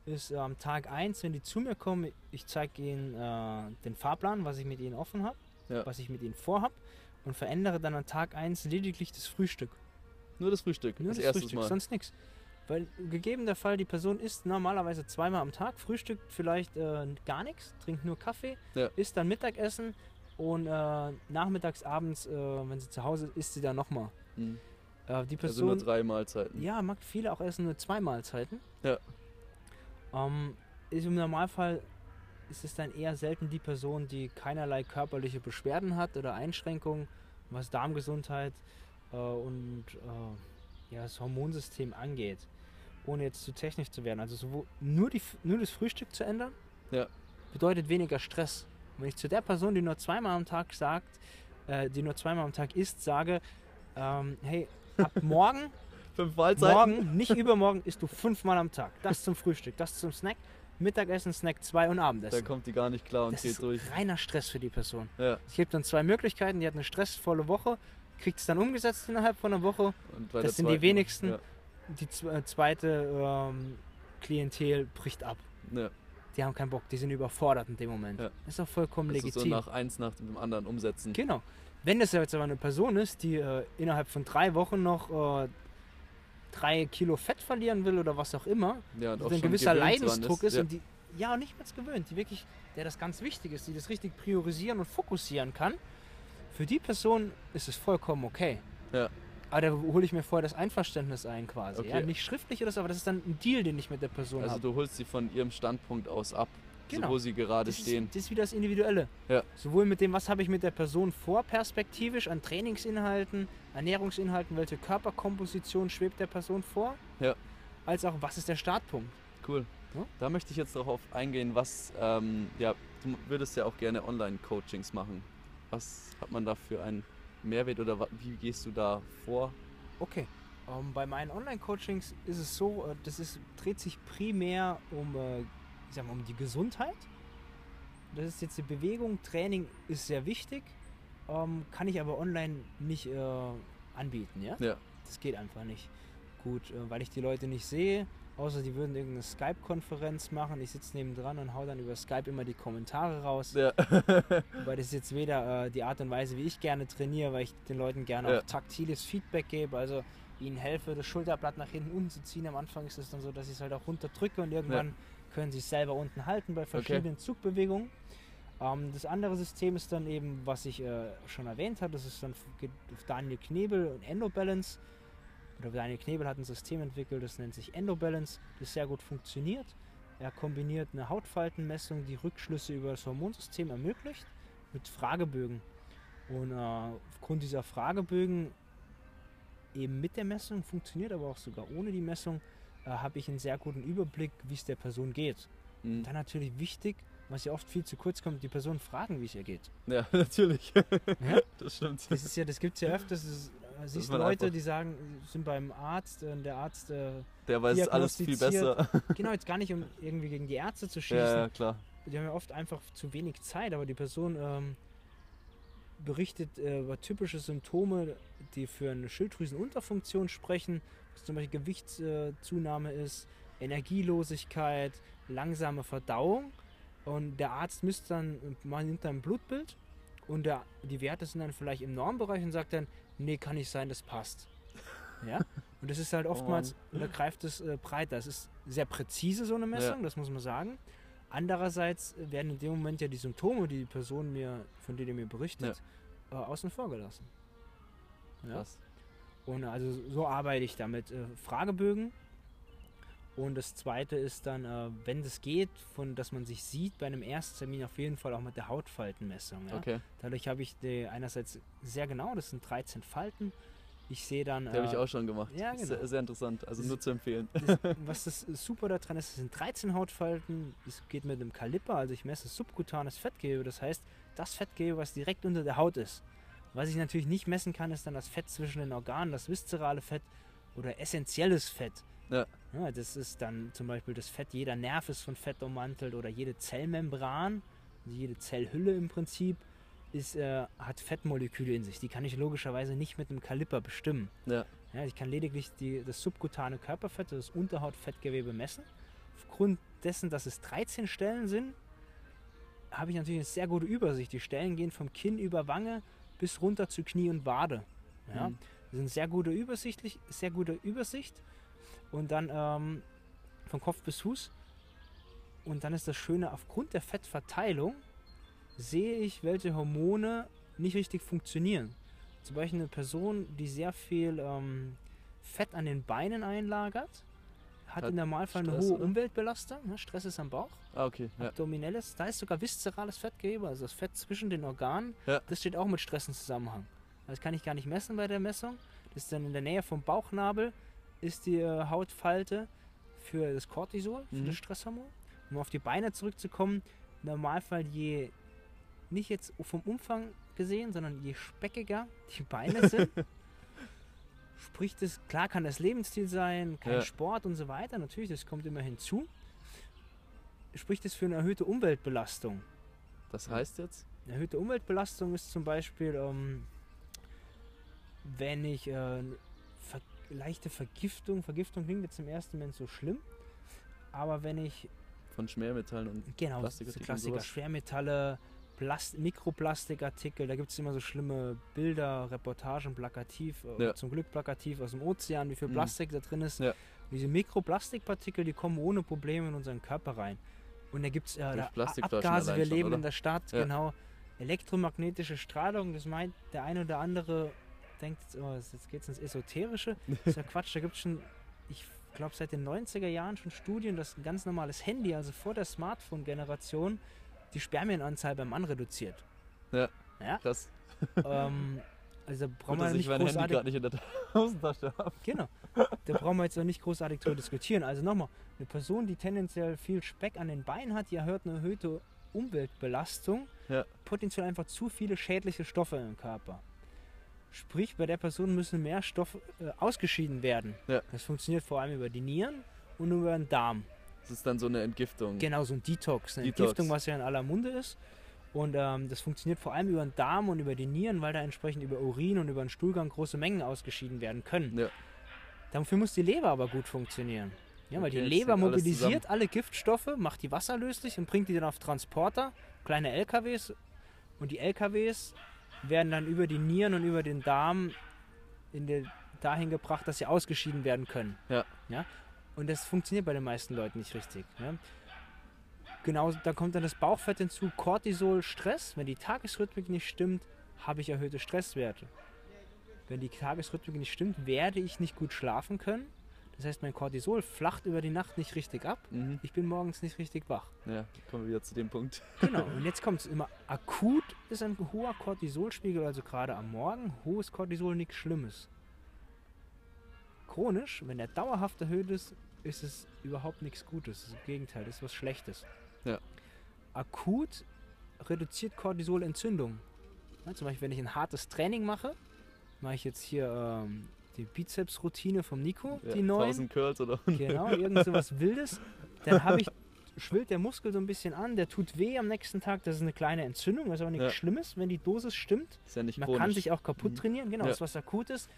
ist äh, am Tag 1, wenn die zu mir kommen, ich zeige ihnen äh, den Fahrplan, was ich mit ihnen offen habe, Ja. was ich mit ihnen vorhab und verändere dann an Tag 1 lediglich das Frühstück. nur das Frühstück. Nur das, das, erste Frühstück, Mal. sonst nichts. Weil gegeben der Fall, die Person isst normalerweise zweimal am Tag, frühstückt vielleicht äh, gar nichts, trinkt nur Kaffee, Ja. isst dann Mittagessen und äh, nachmittags, abends, äh, wenn sie zu Hause ist, isst sie dann nochmal. Mhm. Äh, die Also nur Person, drei Mahlzeiten. ja, mag viele auch essen nur zwei Mahlzeiten. Ja. Ähm, ist Im Normalfall ist es dann eher selten die Person, die keinerlei körperliche Beschwerden hat oder Einschränkungen, was Darmgesundheit äh, und äh, ja, das Hormonsystem angeht, ohne jetzt zu technisch zu werden. Also sowohl nur, die, nur das Frühstück zu ändern, Ja. bedeutet weniger Stress. Wenn ich zu der Person, die nur zweimal am Tag sagt, äh, die nur zweimal am Tag isst, sage, ähm, hey, ab [LAUGHS] morgen, morgen, nicht übermorgen, isst du fünfmal am Tag. Das zum Frühstück, das zum Snack, Mittagessen, Snack 2 und Da Abendessen. kommt die gar nicht klar und Das geht ist durch. reiner Stress für die Person. Ja. Es gibt dann zwei Möglichkeiten, die hat eine stressvolle Woche, kriegt es dann umgesetzt innerhalb von einer Woche. Und Das sind die wenigsten. Ja. Die äh, zweite ähm, Klientel bricht ab. Ja. Die haben keinen Bock, die sind überfordert in dem Moment. Ja. Das ist auch vollkommen Also so legitim. nach eins nach dem anderen umsetzen. Genau. Wenn das jetzt aber eine Person ist, die äh, innerhalb von drei Wochen noch äh, drei Kilo Fett verlieren will oder was auch immer, Ja, und auch ein gewisser Leidensdruck ist, ja. und die ja nicht mehr gewöhnt, die wirklich, der das ganz wichtig ist, die das richtig priorisieren und fokussieren kann, für die Person ist es vollkommen okay. Ja. Aber da hole ich mir vorher das Einverständnis ein quasi. Ja? Okay. Nicht schriftlich oder so, aber das ist dann ein Deal, den ich mit der Person Also habe. du holst sie von ihrem Standpunkt aus ab, Genau. so wo sie gerade Das ist, stehen. das ist wieder das Individuelle. Ja. Sowohl mit dem, was habe ich mit der Person vor, perspektivisch, an Trainingsinhalten, Ernährungsinhalten, welche Körperkomposition schwebt der Person vor, Ja. als auch, was ist der Startpunkt. Cool. Ja? Da möchte ich jetzt darauf eingehen, was, ähm, ja, du würdest ja auch gerne Online-Coachings machen. Was hat man da für einen Mehrwert oder wie gehst du da vor? Okay. Ähm, bei meinen Online-Coachings ist es so, äh, das ist, dreht sich primär um, äh, ich sag mal, um die Gesundheit. Das ist jetzt die Bewegung, Training ist sehr wichtig, ähm, kann ich aber online nicht äh, anbieten, ja? Ja. Das geht einfach nicht. Gut, äh, weil ich die Leute nicht sehe, außer die würden irgendeine Skype-Konferenz machen. Ich sitze nebendran und hau dann über Skype immer die Kommentare raus. Ja. [LAUGHS] Weil das ist jetzt weder äh, die Art und Weise, wie ich gerne trainiere, weil ich den Leuten gerne Ja. auch taktiles Feedback gebe, also ihnen helfe, das Schulterblatt nach hinten unten zu ziehen. Am Anfang ist es dann so, dass ich es halt auch runterdrücke und irgendwann können sie es selber unten halten bei verschiedenen Zugbewegungen. Ähm, das andere System ist dann eben, was ich äh, schon erwähnt habe, das ist dann Daniel Knebel und Endobalance. Oder Daniel Knebel hat ein System entwickelt, das nennt sich Endobalance, das sehr gut funktioniert. Er kombiniert eine Hautfaltenmessung, die Rückschlüsse über das Hormonsystem ermöglicht, mit Fragebögen. Und äh, aufgrund dieser Fragebögen eben mit der Messung funktioniert, aber auch sogar ohne die Messung, äh, habe ich einen sehr guten Überblick, wie es der Person geht. Mhm. Dann natürlich wichtig, was ja oft viel zu kurz kommt, die Person fragen, wie es ihr geht. Ja, [LAUGHS] natürlich. Ja? Das stimmt. Das ist ja, das gibt es ja öfters. Äh, siehst Leute, die sagen, sind beim Arzt äh, und der Arzt, äh, Der weiß alles viel besser. [LAUGHS] genau, jetzt gar nicht, um irgendwie gegen die Ärzte zu schießen, Ja, ja, klar. die haben ja oft einfach zu wenig Zeit, aber die Person ähm, berichtet äh, über typische Symptome, die für eine Schilddrüsenunterfunktion sprechen, was zum Beispiel Gewichtszunahme ist, Energielosigkeit, langsame Verdauung. Und der Arzt misst dann, man nimmt dann ein Blutbild und der, die Werte sind dann vielleicht im Normbereich und sagt dann, nee, kann nicht sein, das passt. [LAUGHS] Ja? Und das ist halt oftmals, da greift es äh, breiter. Es ist sehr präzise, so eine Messung, Ja. das muss man sagen. Andererseits werden in dem Moment ja die Symptome, die die Person mir, von denen mir berichtet, äh, außen vor gelassen. Ja? Krass. Und also so arbeite ich damit. Äh, Fragebögen. Und das zweite ist dann, äh, wenn das geht, von dass man sich sieht bei einem Ersttermin auf jeden Fall auch mit der Hautfaltenmessung. Ja? Okay. Dadurch habe ich die einerseits sehr genau, das sind 13 Falten. Ich sehe dann. Die habe ich äh, auch schon gemacht. ja, Sehr, genau. sehr interessant. Also Das- nur zu empfehlen. das, [LAUGHS] was das super daran ist, es sind 13 Hautfalten. Es geht mit einem Kaliper, also ich messe subkutanes Fettgewebe. Das heißt, das Fettgewebe, was direkt unter der Haut ist. Was ich natürlich nicht messen kann, ist dann das Fett zwischen den Organen, das viszerale Fett oder essentielles Fett. Ja. Ja, das ist dann zum Beispiel das Fett, jeder Nerv ist von Fett ummantelt oder jede Zellmembran, also jede Zellhülle im Prinzip, ist, äh, hat Fettmoleküle in sich. Die kann ich logischerweise nicht mit einem Kaliper bestimmen. Ja. Ja, ich kann lediglich die, das subkutane Körperfett, das Unterhautfettgewebe messen. Aufgrund dessen, dass es 13 Stellen sind, habe ich natürlich eine sehr gute Übersicht. Die Stellen gehen vom Kinn über Wange bis runter zu Knie und Wade. Ja, Mhm. Das sind sehr gute übersichtlich, sehr gute Übersicht. Und dann ähm, von Kopf bis Fuß. Und dann ist das Schöne, aufgrund der Fettverteilung sehe ich, welche Hormone nicht richtig funktionieren. Zum Beispiel eine Person, die sehr viel ähm, Fett an den Beinen einlagert, hat Hat im Normalfall eine Stress, hohe oder? Umweltbelastung. Ne? Stress ist am Bauch. Ah, okay. Ja. Abdominelles, da ist sogar viszerales Fettgewebe, also das Fett zwischen den Organen. Ja. Das steht auch mit Stress in Zusammenhang. Das kann ich gar nicht messen bei der Messung. Das ist dann in der Nähe vom Bauchnabel, ist die äh, Hautfalte für das Cortisol, für Mhm. das Stresshormon. Um auf die Beine zurückzukommen, im Normalfall je, nicht jetzt vom Umfang gesehen, sondern je speckiger die Beine [LAUGHS] sind, spricht es, klar kann das Lebensstil sein, kein Ja. Sport und so weiter, natürlich, das kommt immer hinzu, spricht es für eine erhöhte Umweltbelastung. Das heißt jetzt? Eine erhöhte Umweltbelastung ist zum Beispiel, ähm, wenn ich äh, leichte Vergiftung, Vergiftung klingt jetzt im ersten Moment so schlimm, aber wenn ich, Von Schwermetallen und. genau, so Plastikartikel und Klassiker. Schwermetalle, Plast Mikroplastikartikel, da gibt es immer so schlimme Bilder, Reportagen, plakativ, äh, Ja. zum Glück plakativ aus dem Ozean, wie viel Mhm. Plastik da drin ist. Ja. Diese Mikroplastikpartikel, die kommen ohne Probleme in unseren Körper rein. Und da gibt es äh, Abgase, wir schon, leben oder? in der Stadt, Ja. genau. Elektromagnetische Strahlung, das meint der eine oder andere, denkt, oh, jetzt geht es ins Esoterische. Das ist ja Quatsch, da gibt es schon, ich glaube seit den 90er Jahren schon Studien, dass ein ganz normales Handy, also vor der Smartphone-Generation, die Spermienanzahl beim Mann reduziert. Ja. Ja, Krass. ähm, also da brauchen Gut, wir nicht Handy großartig gerade nicht in der [LAUGHS] habe. Genau. Da brauchen wir jetzt auch nicht großartig drüber diskutieren. Also nochmal, eine Person, die tendenziell viel Speck an den Beinen hat, die erhöht eine erhöhte Umweltbelastung, Ja. potenziell einfach zu viele schädliche Stoffe im Körper. Sprich, bei der Person müssen mehr Stoffe äh, ausgeschieden werden. Ja. Das funktioniert vor allem über die Nieren und über den Darm. Das ist dann so eine Entgiftung. Genau, so ein Detox. Eine Detox. Entgiftung, was ja in aller Munde ist. Und ähm, das funktioniert vor allem über den Darm und über die Nieren, weil da entsprechend über Urin und über den Stuhlgang große Mengen ausgeschieden werden können. Ja. Dafür muss die Leber aber gut funktionieren. Ja, weil Okay, die Leber mobilisiert alle Giftstoffe, macht die wasserlöslich und bringt die dann auf Transporter, kleine LKWs. Und die LKWs werden dann über die Nieren und über den Darm in den, dahin gebracht, dass sie ausgeschieden werden können. Ja. ja. Und das funktioniert bei den meisten Leuten nicht richtig. Ja. Genau, da kommt dann das Bauchfett hinzu, Cortisol, Stress. Wenn die Tagesrhythmik nicht stimmt, habe ich erhöhte Stresswerte. Wenn die Tagesrhythmik nicht stimmt, werde ich nicht gut schlafen können. Das heißt, mein Cortisol flacht über die Nacht nicht richtig ab. Mhm. Ich bin morgens nicht richtig wach. Ja, kommen wir wieder zu dem Punkt. Genau, und jetzt [LAUGHS] kommt es immer akut, ist ein hoher Cortisolspiegel, also gerade am Morgen, hohes Cortisol nichts Schlimmes. Chronisch, wenn der dauerhaft erhöht ist, ist es überhaupt nichts Gutes. Im Gegenteil, das ist was Schlechtes. Ja. Akut reduziert Cortisol Entzündung. Ja, zum Beispiel, wenn ich ein hartes Training mache, mache ich jetzt hier ähm, die Bizeps-Routine vom Nico, Ja, die neuen. 1000 Curls oder [LAUGHS] Genau, irgend so was Wildes. Dann habe ich, schwillt der Muskel so ein bisschen an, der tut weh am nächsten Tag. Das ist eine kleine Entzündung, was aber nichts Ja. Schlimmes, wenn die Dosis stimmt. ist ja nicht Man chronisch. kann sich auch kaputt Mhm. trainieren, genau, Ja. das ist was Akutes.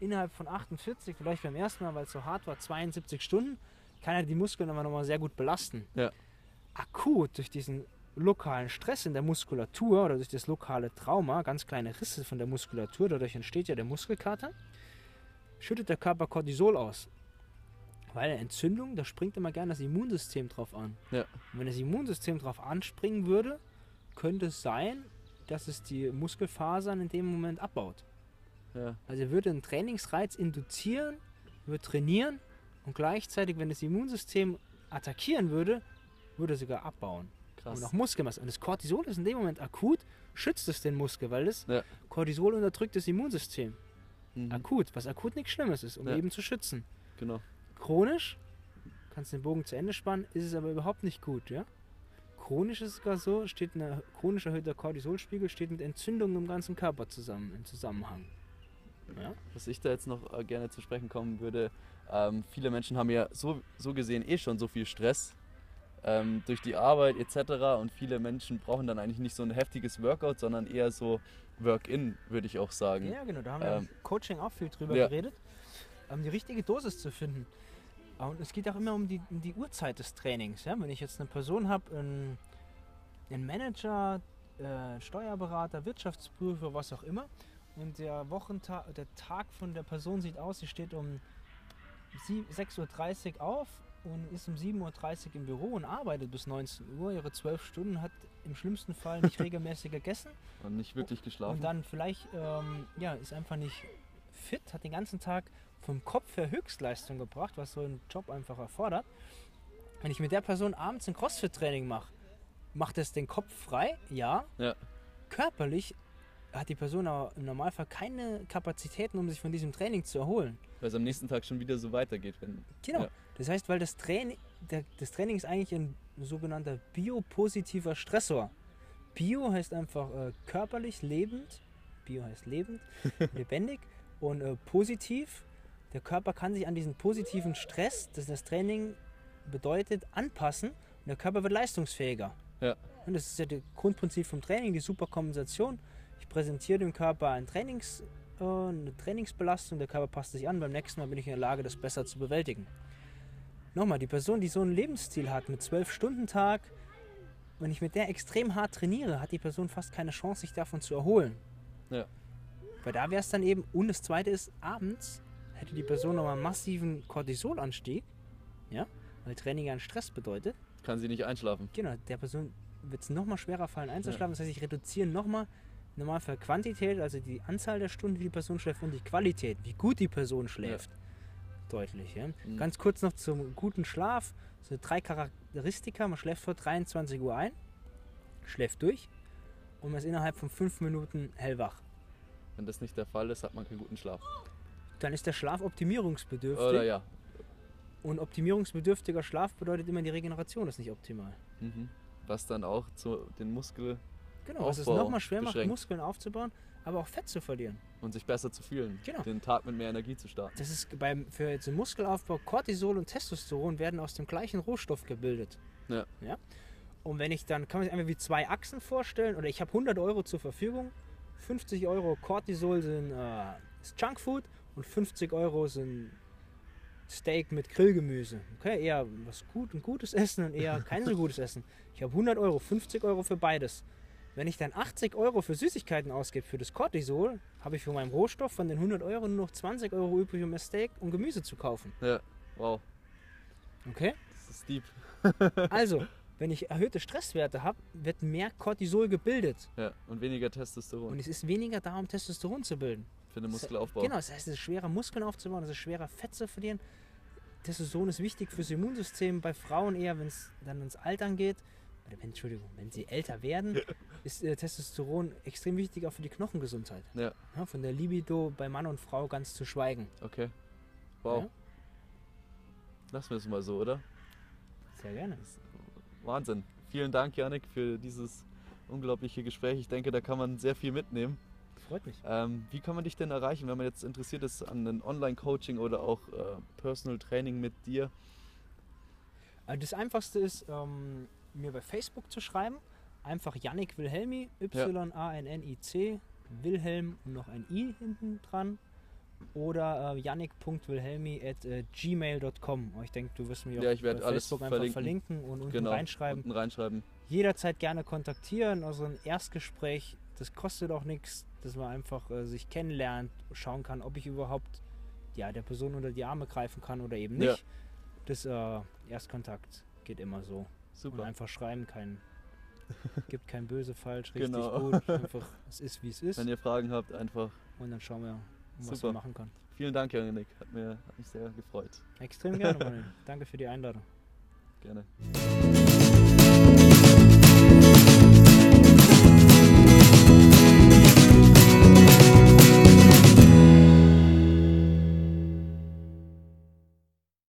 Innerhalb von 48, vielleicht beim ersten Mal, weil es so hart war, 72 Stunden, kann er die Muskeln aber nochmal sehr gut belasten. Ja. Akut durch diesen lokalen Stress in der Muskulatur oder durch das lokale Trauma, ganz kleine Risse von der Muskulatur, dadurch entsteht ja der Muskelkater, schüttet der Körper Cortisol aus. Weil Entzündung, da springt immer gerne das Immunsystem drauf an. Ja. Und wenn das Immunsystem drauf anspringen würde, könnte es sein, dass es die Muskelfasern in dem Moment abbaut. Ja, Also er würde einen Trainingsreiz induzieren, würde trainieren und gleichzeitig, wenn das Immunsystem attackieren würde, würde er sogar abbauen. krass. Und auch Muskelmasse. Und das Cortisol ist in dem Moment akut, schützt es den Muskel, weil das Ja. Cortisol unterdrückt das Immunsystem. Mhm. Akut, was akut nichts Schlimmes ist, um Ja. eben zu schützen. Genau. Chronisch, kannst den Bogen zu Ende spannen, ist es aber überhaupt nicht gut, ja? Chronisch ist es sogar so, steht ein chronisch erhöhter Cortisolspiegel steht mit Entzündungen im ganzen Körper zusammen, im Zusammenhang. Ja? Was ich da jetzt noch äh, gerne zu sprechen kommen würde, ähm, viele Menschen haben ja so, so gesehen eh schon so viel Stress ähm, durch die Arbeit etc. Und viele Menschen brauchen dann eigentlich nicht so ein heftiges Workout, sondern eher so Work-in, würde ich auch sagen. Ja, genau, da haben wir Ähm, im Coaching auch viel drüber ja. geredet, ähm, die richtige Dosis zu finden. Äh, Und es geht auch immer um die, um die Uhrzeit des Trainings. Ja? Wenn ich jetzt eine Person habe, einen, einen Manager, äh, Steuerberater, Wirtschaftsprüfer, was auch immer, und der Wochentag, der Tag von der Person sieht aus, sie steht um sie- 6.30 Uhr auf und ist um 7.30 Uhr im Büro und arbeitet bis 19 Uhr, ihre 12 Stunden, hat im schlimmsten Fall nicht [LAUGHS] regelmäßig gegessen Und nicht wirklich geschlafen. und dann vielleicht, ähm, ja, ist einfach nicht fit, hat den ganzen Tag vom Kopf her Höchstleistung gebracht, was so ein Job einfach erfordert. Wenn ich mit der Person abends ein CrossFit-Training mache, macht es den Kopf frei? Ja. Ja. Körperlich hat die Person aber im Normalfall keine Kapazitäten, um sich von diesem Training zu erholen. Weil es am nächsten Tag schon wieder so weitergeht. Wenn, Genau. Ja. Das heißt, weil das Training, das Training ist eigentlich ein sogenannter biopositiver Stressor. Bio heißt einfach äh, körperlich lebend, Bio heißt lebend, [LAUGHS] lebendig und äh, positiv. Der Körper kann sich an diesen positiven Stress, das das Training bedeutet, anpassen und der Körper wird leistungsfähiger. Ja. Und das ist ja das Grundprinzip vom Training, die Superkompensation. Ich präsentiere dem Körper ein Trainings, äh, eine Trainingsbelastung, der Körper passt sich an, beim nächsten Mal bin ich in der Lage, das besser zu bewältigen. Nochmal, die Person, die so einen Lebensstil hat mit 12-Stunden-Tag, wenn ich mit der extrem hart trainiere, hat die Person fast keine Chance, sich davon zu erholen. Ja. Weil da wäre es dann eben, und das zweite ist, abends hätte die Person nochmal einen massiven Cortisolanstieg, ja, weil Training ja einen Stress bedeutet. kann sie nicht einschlafen. Genau, der Person wird es nochmal schwerer fallen einzuschlafen. Das heißt, ich reduziere nochmal im Normalfall Quantität, also die Anzahl der Stunden, die die Person schläft und die Qualität, wie gut die Person schläft. Deutlich. Ja? Mhm. Ganz kurz noch zum guten Schlaf. So drei Charakteristika. Man schläft vor 23 Uhr ein, schläft durch und man ist innerhalb von fünf Minuten hellwach. Wenn das nicht der Fall ist, hat man keinen guten Schlaf. Dann ist der Schlaf optimierungsbedürftig. Oder ja. Und optimierungsbedürftiger Schlaf bedeutet immer, die Regeneration ist nicht optimal. Mhm. Was dann auch zu den Muskel Genau, was es nochmal schwer macht, beschränkt. Muskeln aufzubauen, aber auch Fett zu verlieren. und sich besser zu fühlen. Genau. Den Tag mit mehr Energie zu starten. Das ist beim, für jetzt den Muskelaufbau, Cortisol und Testosteron werden aus dem gleichen Rohstoff gebildet. Ja. ja? Und wenn ich dann, kann man sich einfach wie zwei Achsen vorstellen, oder ich habe 100 Euro zur Verfügung, 50 Euro Cortisol sind äh, ist Junkfood und 50 Euro sind Steak mit Grillgemüse. Okay, eher was gut, ein gutes Essen und eher kein so gutes Essen. Ich habe 100 Euro, 50 Euro für beides. Wenn ich dann 80 Euro für Süßigkeiten ausgebe für das Cortisol, habe ich für meinen Rohstoff von den 100 Euro nur noch 20 Euro übrig, um mir Steak und Gemüse zu kaufen. Ja, wow. Okay? Das ist deep. [LAUGHS] Also, wenn ich erhöhte Stresswerte habe, wird mehr Cortisol gebildet. Ja. Und weniger Testosteron Und es ist weniger da, um Testosteron zu bilden. für den Muskelaufbau. Genau, das heißt, es ist schwerer, Muskeln aufzubauen, es ist schwerer, Fett zu verlieren. Testosteron ist wichtig fürs Immunsystem, bei Frauen eher, wenn es dann ins Altern geht. Oder wenn, Entschuldigung, wenn sie älter werden, ist äh, Testosteron extrem wichtig auch für die Knochengesundheit. Ja. Ja, von der Libido bei Mann und Frau ganz zu schweigen. Okay. Wow. Ja? Lassen wir es mal so, oder? Sehr gerne. Wahnsinn. Vielen Dank, Janik, für dieses unglaubliche Gespräch. Ich denke, da kann man sehr viel mitnehmen. Freut mich. Ähm, wie kann man dich denn erreichen, wenn man jetzt interessiert ist an einem Online-Coaching oder auch äh, Personal Training mit dir? Äh, Das einfachste ist, ähm, mir bei Facebook zu schreiben. Einfach Yannick Wilhelmi, Y-A-N-N-I-C, Wilhelm und noch ein I hinten dran. Oder äh, yannick.wilhelmi at äh, gmail.com. Ich denke, du wirst mich auch Ja, ich werd bei alles Facebook einfach verlinken. verlinken und unten Genau. reinschreiben. Unten reinschreiben. Jederzeit gerne kontaktieren. Also ein Erstgespräch, das kostet auch nichts, dass man einfach äh, sich kennenlernt, schauen kann, ob ich überhaupt ja, der Person unter die Arme greifen kann oder eben Ja. nicht. Das äh, Erstkontakt geht immer so. Und Super. einfach schreiben, kein, [LAUGHS] gibt kein böse, falsch, richtig, Genau. gut. [LAUGHS] Einfach, es ist, wie es ist. Wenn ihr Fragen habt, einfach. Und dann schauen wir, was Super. wir machen können. Vielen Dank, Janik. Hat, mir, hat mich sehr gefreut. Extrem gerne, [LAUGHS] Manuel. Danke für die Einladung. Gerne.